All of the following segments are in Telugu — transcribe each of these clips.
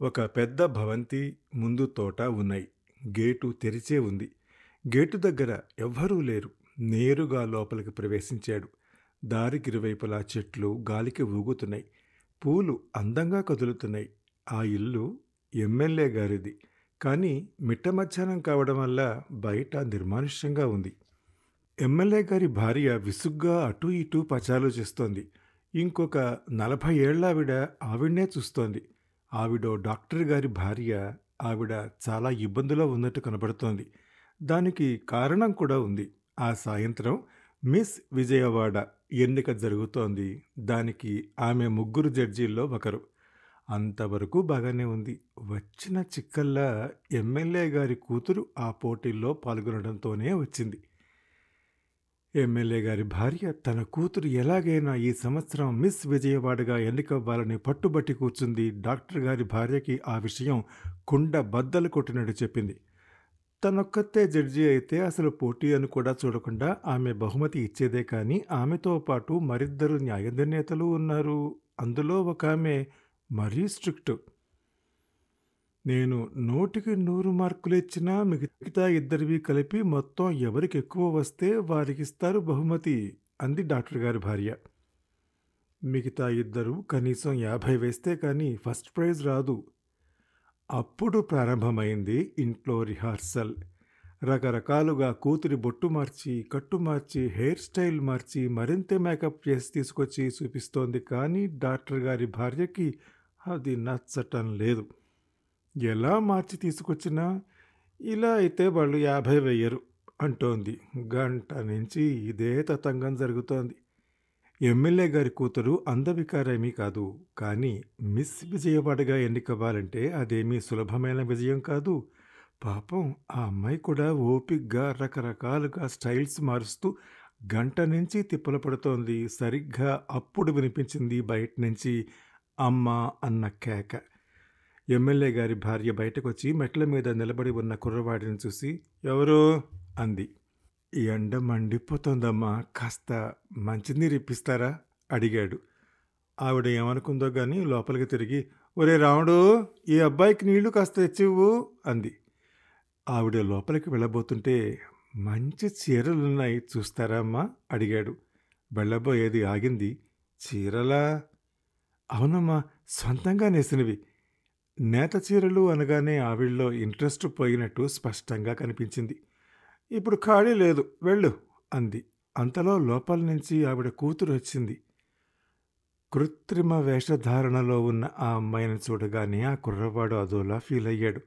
ఒక పెద్ద భవంతి ముందు తోట ఉన్నాయి. గేటు తెరిచే ఉంది. గేటు దగ్గర ఎవ్వరూ లేరు. నేరుగా లోపలికి ప్రవేశించాడు. దారికి ఇరువైపులా చెట్లు గాలికి ఊగుతున్నాయి. పూలు అందంగా కదులుతున్నాయి. ఆ ఇల్లు ఎమ్మెల్యే గారిది. కానీ మిట్ట మధ్యాహ్నం కావడం వల్ల బయట నిర్మానుష్యంగా ఉంది. ఎమ్మెల్యే గారి భార్య విసుగ్గా అటూ ఇటూ పచాలు చేస్తోంది. ఇంకొక నలభై ఏళ్ళావిడ ఆవిడనే చూస్తోంది. ఆవిడ డాక్టర్ గారి భార్య ఆవిడ చాలా ఇబ్బందిలో ఉన్నట్టు కనబడుతోంది. దానికి కారణం కూడా ఉంది. ఆ సాయంత్రం మిస్ విజయవాడ ఎన్నిక జరుగుతోంది. దానికి ఆమె ముగ్గురు జడ్జీల్లో ఒకరు. అంతవరకు బాగానే ఉంది. వచ్చిన చిక్కల్లా ఎమ్మెల్యే గారి కూతురు ఆ పోటీల్లో పాల్గొనడంతోనే వచ్చింది. ఎమ్మెల్యే గారి భార్య తన కూతురు ఎలాగైనా ఈ సంవత్సరం మిస్ విజయవాడగా ఎన్నికవ్వాలని పట్టుబట్టి కూర్చుంది. డాక్టర్ గారి భార్యకి ఆ విషయం కుండ బద్దలు కొట్టినట్టు చెప్పింది. తనొక్కతే జడ్జి అయితే అసలు పోటీ అని కూడా చూడకుండా ఆమె బహుమతి ఇచ్చేదే కానీ ఆమెతో పాటు మరిద్దరు న్యాయ నిర్ణేతలు ఉన్నారు. అందులో ఒక ఆమె మరీ స్ట్రిక్ట్. నేను నూటికి నూరు మార్కులు ఇచ్చినా మిగతా ఇద్దరివి కలిపి మొత్తం ఎవరికి ఎక్కువ వస్తే వారికి ఇస్తారు బహుమతి అంది డాక్టర్ గారి భార్య. మిగతా ఇద్దరు కనీసం యాభై వేస్తే కానీ ఫస్ట్ ప్రైజ్ రాదు. అప్పుడు ప్రారంభమైంది ఇంట్లో రిహార్సల్. రకరకాలుగా కూతురి బొట్టు మార్చి కట్టు మార్చి హెయిర్ స్టైల్ మార్చి మరింత మేకప్ చేసి తీసుకొచ్చి చూపిస్తోంది కానీ డాక్టర్ గారి భార్యకి అది నచ్చటం లేదు. ఎలా మార్చి తీసుకొచ్చినా ఇలా అయితే వాళ్ళు యాభై వెయ్యరు అంటోంది. గంట నుంచి ఇదే తతంగం జరుగుతోంది. ఎమ్మెల్యే గారి కూతురు అందవికారేమీ కాదు. కానీ మిస్ విజయవాడగా ఎన్నికవ్వాలంటే అదేమీ సులభమైన విజయం కాదు. పాపం ఆ అమ్మాయి కూడా ఓపిగ్గా రకరకాలుగా స్టైల్స్ మారుస్తూ గంట నుంచి తిప్పలు పడుతోంది. సరిగ్గా అప్పుడు వినిపించింది బయట నుంచి అమ్మ అన్న కేక. ఎమ్మెల్యే గారి భార్య బయటకొచ్చి మెట్ల మీద నిలబడి ఉన్న కుర్రవాడిని చూసి ఎవరు? అంది. ఈ ఎండ మండిపోతోందమ్మా. కాస్త మంచినీరు ఇప్పిస్తారా? అడిగాడు. ఆవిడ ఏమనుకుందో కానీ లోపలికి తిరిగి ఒరే రాముడు ఈ అబ్బాయికి నీళ్ళు కాస్త తెచ్చివు అంది. ఆవిడ లోపలికి వెళ్ళబోతుంటే మంచి చీరలున్నాయి చూస్తారా అమ్మా? అడిగాడు. వెళ్ళబోయేది ఆగింది. చీరలా? అవునమ్మా సొంతంగా నేసినవి. నేత చీరలు అనగానే ఆవిడలో ఇంట్రెస్ట్ పోయినట్టు స్పష్టంగా కనిపించింది. ఇప్పుడు ఖాళీ లేదు వెళ్ళు అంది. అంతలో లోపల నుంచి ఆవిడ కూతురు వచ్చింది. కృత్రిమ వేషధారణలో ఉన్న ఆ అమ్మాయిని చూడగానే ఆ కుర్రవాడు అదోలా ఫీల్ అయ్యాడు.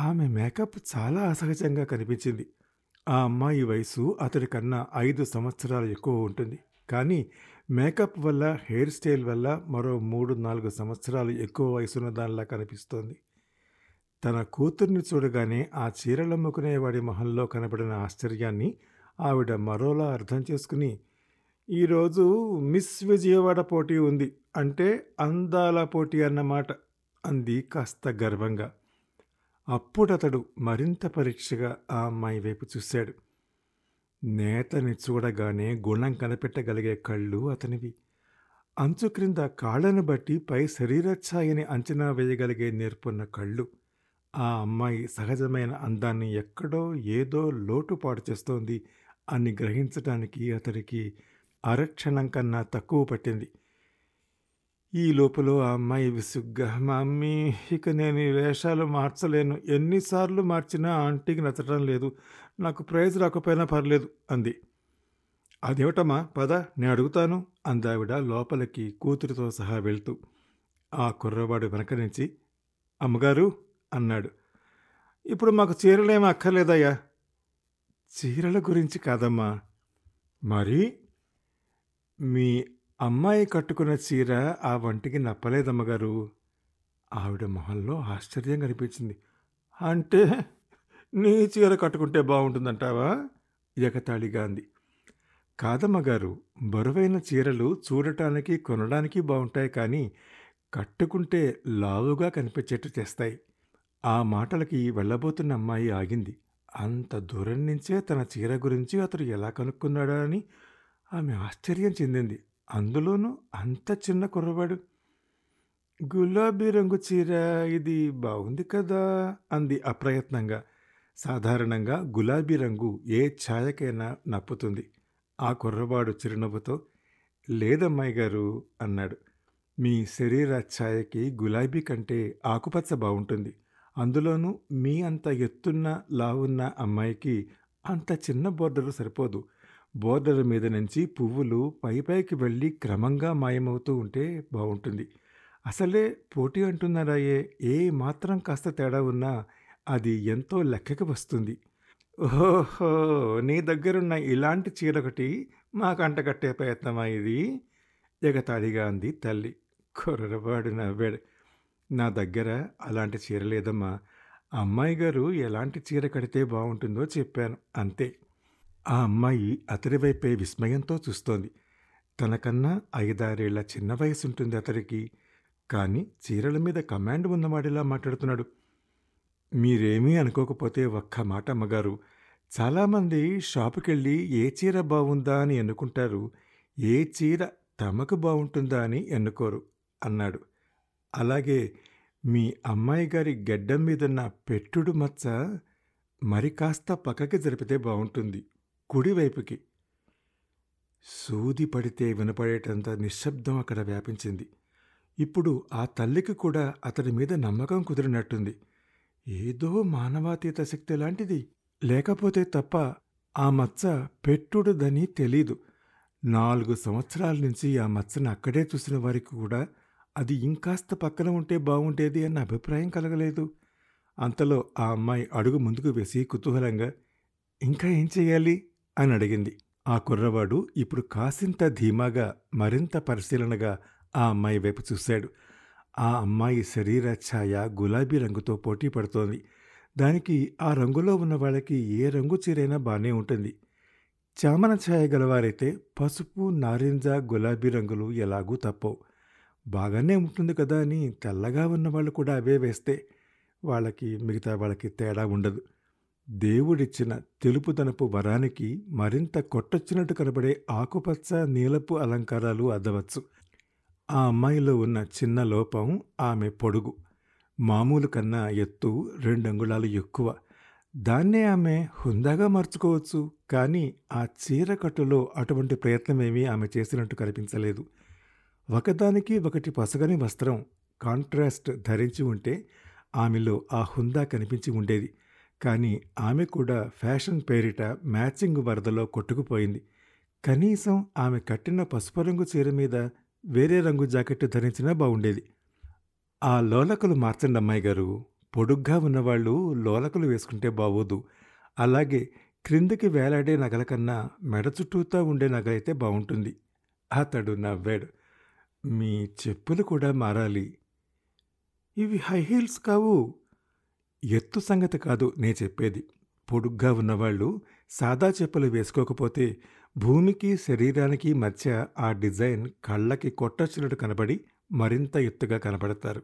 ఆమె మేకప్ చాలా అసహజంగా కనిపించింది. ఆ అమ్మాయి వయసు అతడి కన్నా ఐదు సంవత్సరాలు ఎక్కువ ఉంటుంది. కానీ మేకప్ వల్ల హెయిర్ స్టైల్ వల్ల మరో మూడు నాలుగు సంవత్సరాలు ఎక్కువ వయసున్న దానిలా కనిపిస్తోంది. తన కూతుర్ని చూడగానే ఆ చీరలమ్ముకునేవాడి మొహంలో కనబడిన ఆశ్చర్యాన్ని ఆవిడ మరోలా అర్థం చేసుకుని ఈరోజు మిస్ విజయవాడ పోటీ ఉంది అంటే అందాల పోటీ అన్నమాట అంది కాస్త గర్వంగా. అప్పుడతడు మరింత పరీక్షగా ఆ అమ్మాయి వైపు చూశాడు. నేతని చూడగానే గుణం కనిపెట్టగలిగే కళ్ళు అతనివి. అంచు క్రింద కాళ్ళను బట్టి పై శరీరఛాయని అంచనా వేయగలిగే నేర్పున్న కళ్ళు. ఆ అమ్మాయి సహజమైన అందాన్ని ఎక్కడో ఏదో లోటుపాటు చేస్తోంది అని గ్రహించటానికి అతడికి అరక్షణం కన్నా తక్కువ పట్టింది. ఈ లోపల ఆ అమ్మాయి విసుగ్గా మా ఇక నేను ఈ వేషాలు మార్చలేను. ఎన్నిసార్లు మార్చినా ఆంటీకి నచ్చటం లేదు. నాకు ప్రైజ్ రాకపోయినా పర్లేదు అంది. అదేమిటమ్మా? పద నేను అడుగుతాను అందావిడ లోపలికి కూతురితో సహా వెళ్తూ. ఆ కుర్రవాడు వెనక నుంచి అమ్మగారు అన్నాడు. ఇప్పుడు మాకు చీరలేమి అక్కర్లేదయ్యా. చీరల గురించి కాదమ్మా. మరి? మీ అమ్మాయి కట్టుకున్న చీర ఆ వంటికి నప్పలేదమ్మగారు ఆవిడ మొహంలో ఆశ్చర్యం కనిపించింది. అంటే నీ చీర కట్టుకుంటే బాగుంటుందంటావా? ఎగతాళిగా అంది. కాదమ్మగారు బరువైన చీరలు చూడటానికి కొనడానికి బాగుంటాయి కానీ కట్టుకుంటే లావుగా కనిపించేట్టు చేస్తాయి. ఆ మాటలకి వెళ్ళబోతున్న అమ్మాయి ఆగింది. అంత దూరం నుంచే తన చీర గురించి అతడు ఎలా కనుక్కున్నాడా అని ఆమె ఆశ్చర్యం చెందింది. అందులోనూ అంత చిన్న కుర్రవాడు గులాబీ రంగు చీర ఇది బాగుంది కదా? అంది అప్రయత్నంగా. సాధారణంగా గులాబీ రంగు ఏ ఛాయకైనా నప్పుతుంది. ఆ కుర్రవాడు చిరునవ్వుతో లేదమ్మాయి గారు అన్నాడు. మీ శరీర ఛాయకి గులాబీ కంటే ఆకుపచ్చ బాగుంటుంది. అందులోనూ మీ అంత ఎత్తున్న లావున్న అమ్మాయికి అంత చిన్న బోర్డరు సరిపోదు. బోర్డర్ మీద నుంచి పువ్వులు పైపైకి వెళ్ళి క్రమంగా మాయమవుతూ ఉంటే బాగుంటుంది అసలే పోటీ అంటున్నారాయే ఏ? మాత్రం కాస్త తేడా ఉన్నా అది ఎంతో లెక్కకి వస్తుంది. ఓహో! నీ దగ్గరున్న ఇలాంటి చీర ఒకటి మాకు అంటగట్టే ప్రయత్నమా ఇది? ఎగతాళిగా అంది తల్లి. కుర్రవాడు నవ్వాడు. నా దగ్గర అలాంటి చీర లేదమ్మా. అమ్మాయి గారు ఎలాంటి చీర కడితే బాగుంటుందో చెప్పాను. అంతే. ఆ అమ్మాయి అతడి వైపే విస్మయంతో చూస్తోంది. తనకన్నా ఐదారేళ్ళ చిన్న వయసు ఉంటుంది అతడికి. కానీ చీరల మీద కమాండ్ ఉన్నవాడిలా మాట్లాడుతున్నాడు. మీరేమీ అనుకోకపోతే ఒక్క మాట అమ్మగారు. చాలామంది షాపుకెళ్ళి ఏ చీర బాగుందా అని ఎన్నుకుంటారు. ఏ చీర తమకు బాగుంటుందా అని ఎన్నుకోరు అన్నాడు. అలాగే మీ అమ్మాయి గారి గడ్డం మీదున్న పెట్టుడు మచ్చ మరి కాస్త పక్కకి జరిపితే బాగుంటుంది కుడివైపుకి సూది పడితే వినపడేటంత నిశ్శబ్దం అక్కడ వ్యాపించింది. ఇప్పుడు ఆ తల్లికి కూడా అతడి మీద నమ్మకం కుదిరినట్టుంది. ఏదో మానవాతీత శక్తి లాంటిది. లేకపోతే తప్ప ఆ మచ్చ పెట్టుడుదని తెలీదు. నాలుగు సంవత్సరాల నుంచి ఆ మచ్చను అక్కడే చూసిన వారికి కూడా అది ఇంకాస్త పక్కన ఉంటే బాగుండేది అన్న అభిప్రాయం కలగలేదు. అంతలో ఆ అమ్మాయి అడుగు ముందుకు వేసి కుతూహలంగా ఇంకా ఏం చెయ్యాలి? అని అడిగింది. ఆ కుర్రవాడు ఇప్పుడు కాసింత ధీమాగా మరింత పరిశీలనగా ఆ అమ్మాయి వైపు చూశాడు. ఆ అమ్మాయి శరీర ఛాయ గులాబీ రంగుతో పోటీ పడుతోంది. దానికి ఆ రంగులో ఉన్న వాళ్ళకి ఏ రంగు చీరైనా బాగానే ఉంటుంది. చామన ఛాయ గలవారైతే పసుపు నారింజ గులాబీ రంగులు ఎలాగూ తప్పవు. బాగానే ఉంటుంది కదా అని తెల్లగా ఉన్న వాళ్ళు కూడా అవే వేస్తే వాళ్ళకి మిగతా వాళ్ళకి తేడా ఉండదు. దేవుడిచ్చిన తెలుపుదనపు వరానికి మరింత కొట్టొచ్చినట్టు కనబడే ఆకుపచ్చ నీలపు అలంకారాలు అద్దవచ్చు. ఆ అమ్మాయిలో ఉన్న చిన్న లోపం ఆమె పొడుగు. మామూలు కన్నా ఎత్తు రెండంగుళాలు ఎక్కువ. దాన్నే ఆమె హుందాగా మార్చుకోవచ్చు. కానీ ఆ చీర కట్టులో అటువంటి ప్రయత్నమేమీ ఆమె చేసినట్టు కనిపించలేదు. ఒకదానికి ఒకటి పసగని వస్త్రం కాంట్రాస్ట్ ధరించి ఉంటే ఆమెలో ఆ హుందా కనిపించి ఉండేది. కానీ ఆమె కూడా ఫ్యాషన్ పేరిట మ్యాచింగ్ వరదలో కొట్టుకుపోయింది. కనీసం ఆమె కట్టిన పసుపు రంగు చీర మీద వేరే రంగు జాకెట్ ధరించినా బాగుండేది ఆ లోలకలు మార్చండి అమ్మాయి గారు. పొడుగ్గా ఉన్నవాళ్ళు లోలకలు వేసుకుంటే బాగోదు అలాగే క్రిందికి వేలాడే నగల కన్నా మెడ చుట్టూతా ఉండే నగలైతే బాగుంటుంది అతడు నవ్వాడు. మీ చెప్పులు కూడా మారాలి. ఇవి హై హీల్స్ కావు. ఎత్తు సంగతి కాదు నే చెప్పేది. పొడుగ్గా ఉన్నవాళ్ళు సాదా చెప్పులు వేసుకోకపోతే భూమికి శరీరానికి మధ్య ఆ డిజైన్ కళ్ళకి కొట్టచ్చినట్టు కనబడి మరింత ఎత్తుగా కనబడతారు.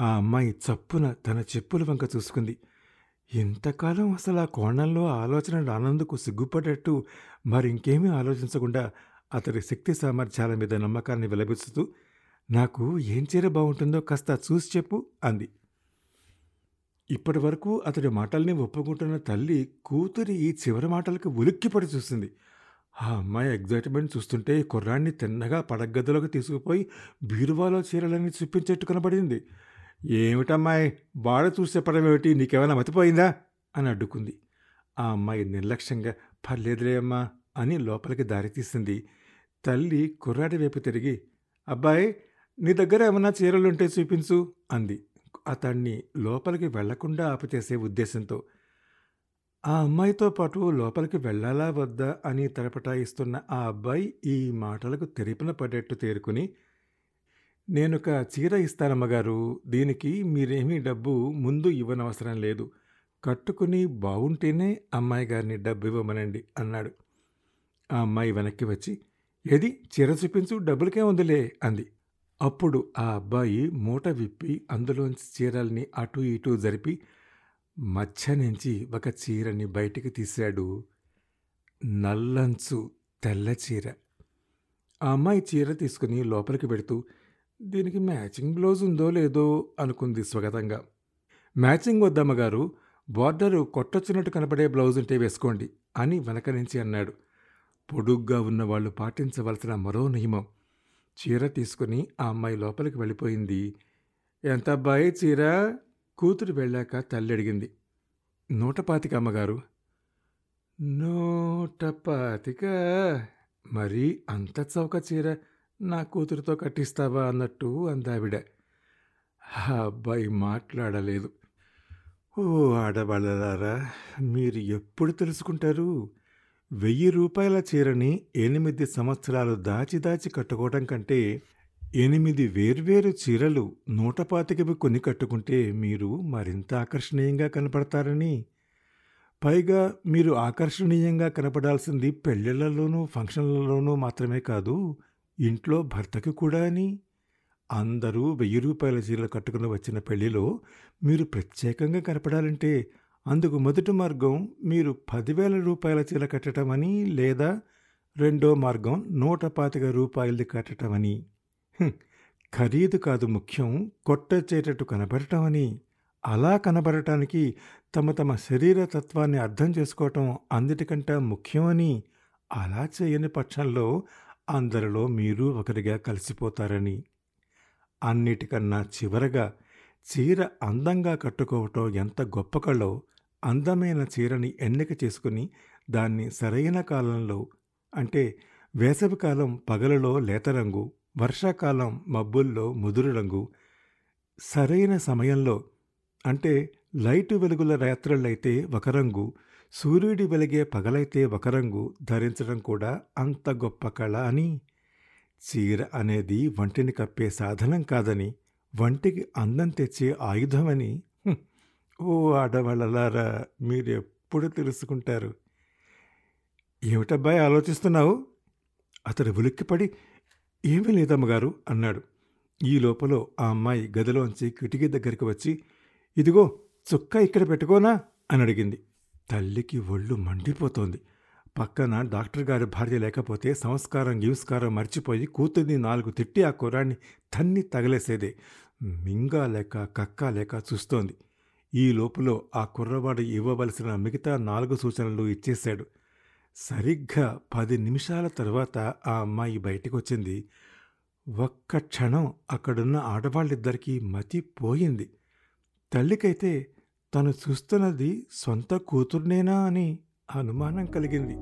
ఆ అమ్మాయి చప్పున తన చెప్పుల వంక చూసుకుంది. ఇంతకాలం అసలు ఆ కోణంలో ఆలోచన రానందుకు సిగ్గుపడేట్టు మరింకేమీ ఆలోచించకుండా అతడి శక్తి సామర్థ్యాల మీద నమ్మకాన్ని వెలబిస్తూ నాకు ఏం చీర బాగుంటుందో కాస్త చూసి చెప్పు అంది. ఇప్పటి వరకు అతడి మాటల్ని ఒప్పుకుంటున్న తల్లి కూతురి ఈ చివరి మాటలకు ఉలిక్కిపడి చూస్తుంది ఆ అమ్మాయి ఎగ్జైట్మెంట్ చూస్తుంటే కుర్రాన్ని తిన్నగా పడగదిలోకి తీసుకుపోయి బీరువాలో చీరలని చూపించేట్టు కనబడింది. ఏమిటమ్మాయి? బాడ చూసి చెప్పడం నీకేమైనా మతిపోయిందా? అని అడ్డుకుంది. ఆ అమ్మాయి నిర్లక్ష్యంగా పర్లేదులే అమ్మా అని లోపలికి దారి తీసింది. తల్లి కుర్రాడి వైపు తిరిగి అబ్బాయి నీ దగ్గర ఏమన్నా చీరలుంటే చూపించు అంది. అతన్ని లోపలికి వెళ్ళకుండా ఆపుచేసే ఉద్దేశంతో ఆ అమ్మాయితో పాటు లోపలికి వెళ్ళాలా వద్దా? అని తలపటాయిస్తున్న ఆ అబ్బాయి ఈ మాటలకు తెరిపిన పడేట్టు తేరుకుని నేనొక చీర ఇస్తానమ్మగారు దీనికి మీరేమీ డబ్బు ముందు ఇవ్వనవసరం లేదు. కట్టుకుని బావుంటేనే అమ్మాయి గారిని డబ్బు ఇవ్వమనండి అన్నాడు. ఆ అమ్మాయి వెనక్కి వచ్చి ఏది? చీర చూపించు డబ్బులకే ఉందిలే అంది. అప్పుడు ఆ అబ్బాయి మూట విప్పి అందులోంచి చీరల్ని అటు ఇటు జరిపి మధ్య నుంచి ఒక చీరని బయటికి తీశాడు. నల్లంచు తెల్ల చీర. ఆ అమ్మాయి చీర తీసుకుని లోపలికి పెడుతూ దీనికి మ్యాచింగ్ బ్లౌజ్ ఉందో లేదో అనుకుంది స్వగతంగా. మ్యాచింగ్ వద్దమ్మగారు బార్డరు కొట్టొచ్చినట్టు కనపడే బ్లౌజ్ ఉంటే వేసుకోండి అని వెనక నుంచి అన్నాడు. పొడుగ్గా ఉన్న వాళ్ళు పాటించవలసిన మరో నియమం. చీర తీసుకుని ఆ అమ్మాయి లోపలికి వెళ్ళిపోయింది. ఎంత అబ్బాయి చీర? కూతురు వెళ్ళాక తల్లి అడిగింది. నూట పాతిక అమ్మగారు. నూట పాతిక మరి అంత చౌక చీర నా కూతురుతో కట్టిస్తావా? అన్నట్టు అందావిడ అబ్బాయి మాట్లాడలేదు. ఓ ఆడవాళ్ళారా మీరు ఎప్పుడు తెలుసుకుంటారు? వెయ్యి రూపాయల చీరని ఎనిమిది సంవత్సరాలు దాచి దాచి కట్టుకోవడం కంటే ఎనిమిది వేర్వేరు చీరలు నూట పాతికవి కొని కట్టుకుంటే మీరు మరింత ఆకర్షణీయంగా కనపడతారని. పైగా మీరు ఆకర్షణీయంగా కనపడాల్సింది పెళ్ళిళ్ళలోనూ ఫంక్షన్లలోనూ మాత్రమే కాదు ఇంట్లో భర్తకి కూడా అని. అందరూ వెయ్యి రూపాయల చీరలు కట్టుకుని వచ్చిన పెళ్ళిలో మీరు ప్రత్యేకంగా కనపడాలంటే అందుకు మొదటి మార్గం మీరు పదివేల రూపాయల చీర కట్టటమని లేదా రెండో మార్గం నూట పాతిక రూపాయలది కట్టటమని. ఖరీదు కాదు ముఖ్యం కొట్టొచ్చేటట్టు కనబడటమని. అలా కనబడటానికి తమ తమ శరీర తత్వాన్ని అర్థం చేసుకోవటం అన్నిటికంటే ముఖ్యమని. అలా చేయని పక్షంలో అందరిలో మీరు ఒకరిగా కలిసిపోతారని. అన్నిటికన్నా చివరగా చీర అందంగా కట్టుకోవటం ఎంత గొప్ప కళో. అందమైన చీరని ఎన్నిక చేసుకుని దాన్ని సరైన కాలంలో అంటే వేసవికాలం పగలలో లేత రంగు వర్షాకాలం మబ్బుల్లో ముదురు రంగు సరైన సమయంలో అంటే లైటు వెలుగుల రాత్రులైతే ఒక రంగు సూర్యుడి వెలిగే పగలైతే ఒక రంగు ధరించడం కూడా అంత గొప్ప కళ అని. చీర అనేది వంటిని కప్పే సాధనం కాదని వంటికి అందం తెచ్చే ఆయుధమని ఓ ఆడవాళ్ళలారా మీరు ఎప్పుడు తెలుసుకుంటారు? ఏమిటబ్బాయి ఆలోచిస్తున్నావు? అతడు ఉలిక్కిపడి ఏమీ లేదమ్మగారు అన్నాడు. ఈ లోపల ఆ అమ్మాయి గదిలోంచి కిటికీ దగ్గరికి వచ్చి ఇదిగో చుక్క ఇక్కడ పెట్టుకోనా? అని అడిగింది. తల్లికి ఒళ్ళు మండిపోతోంది. పక్కన డాక్టర్ గారి భార్య లేకపోతే సంస్కారం గింస్కారం మర్చిపోయి కూతుర్ని నాలుగు తిట్టి ఆ కుర్రాన్ని తన్ని తగలేసేదే. మింగా లేక కక్క లేక చూస్తోంది. ఈ లోపులో ఆ కుర్రవాడు ఇవ్వవలసిన మిగతా నాలుగు సూచనలు ఇచ్చేశాడు. సరిగ్గా పది నిమిషాల తర్వాత ఆ అమ్మాయి బయటకొచ్చింది. ఒక్క క్షణం అక్కడున్న ఆడవాళ్ళిద్దరికీ మతి పోయింది. తల్లికైతే తను చూస్తున్నది సొంత కూతుర్నేనా అని అనుమానం కలిగింది.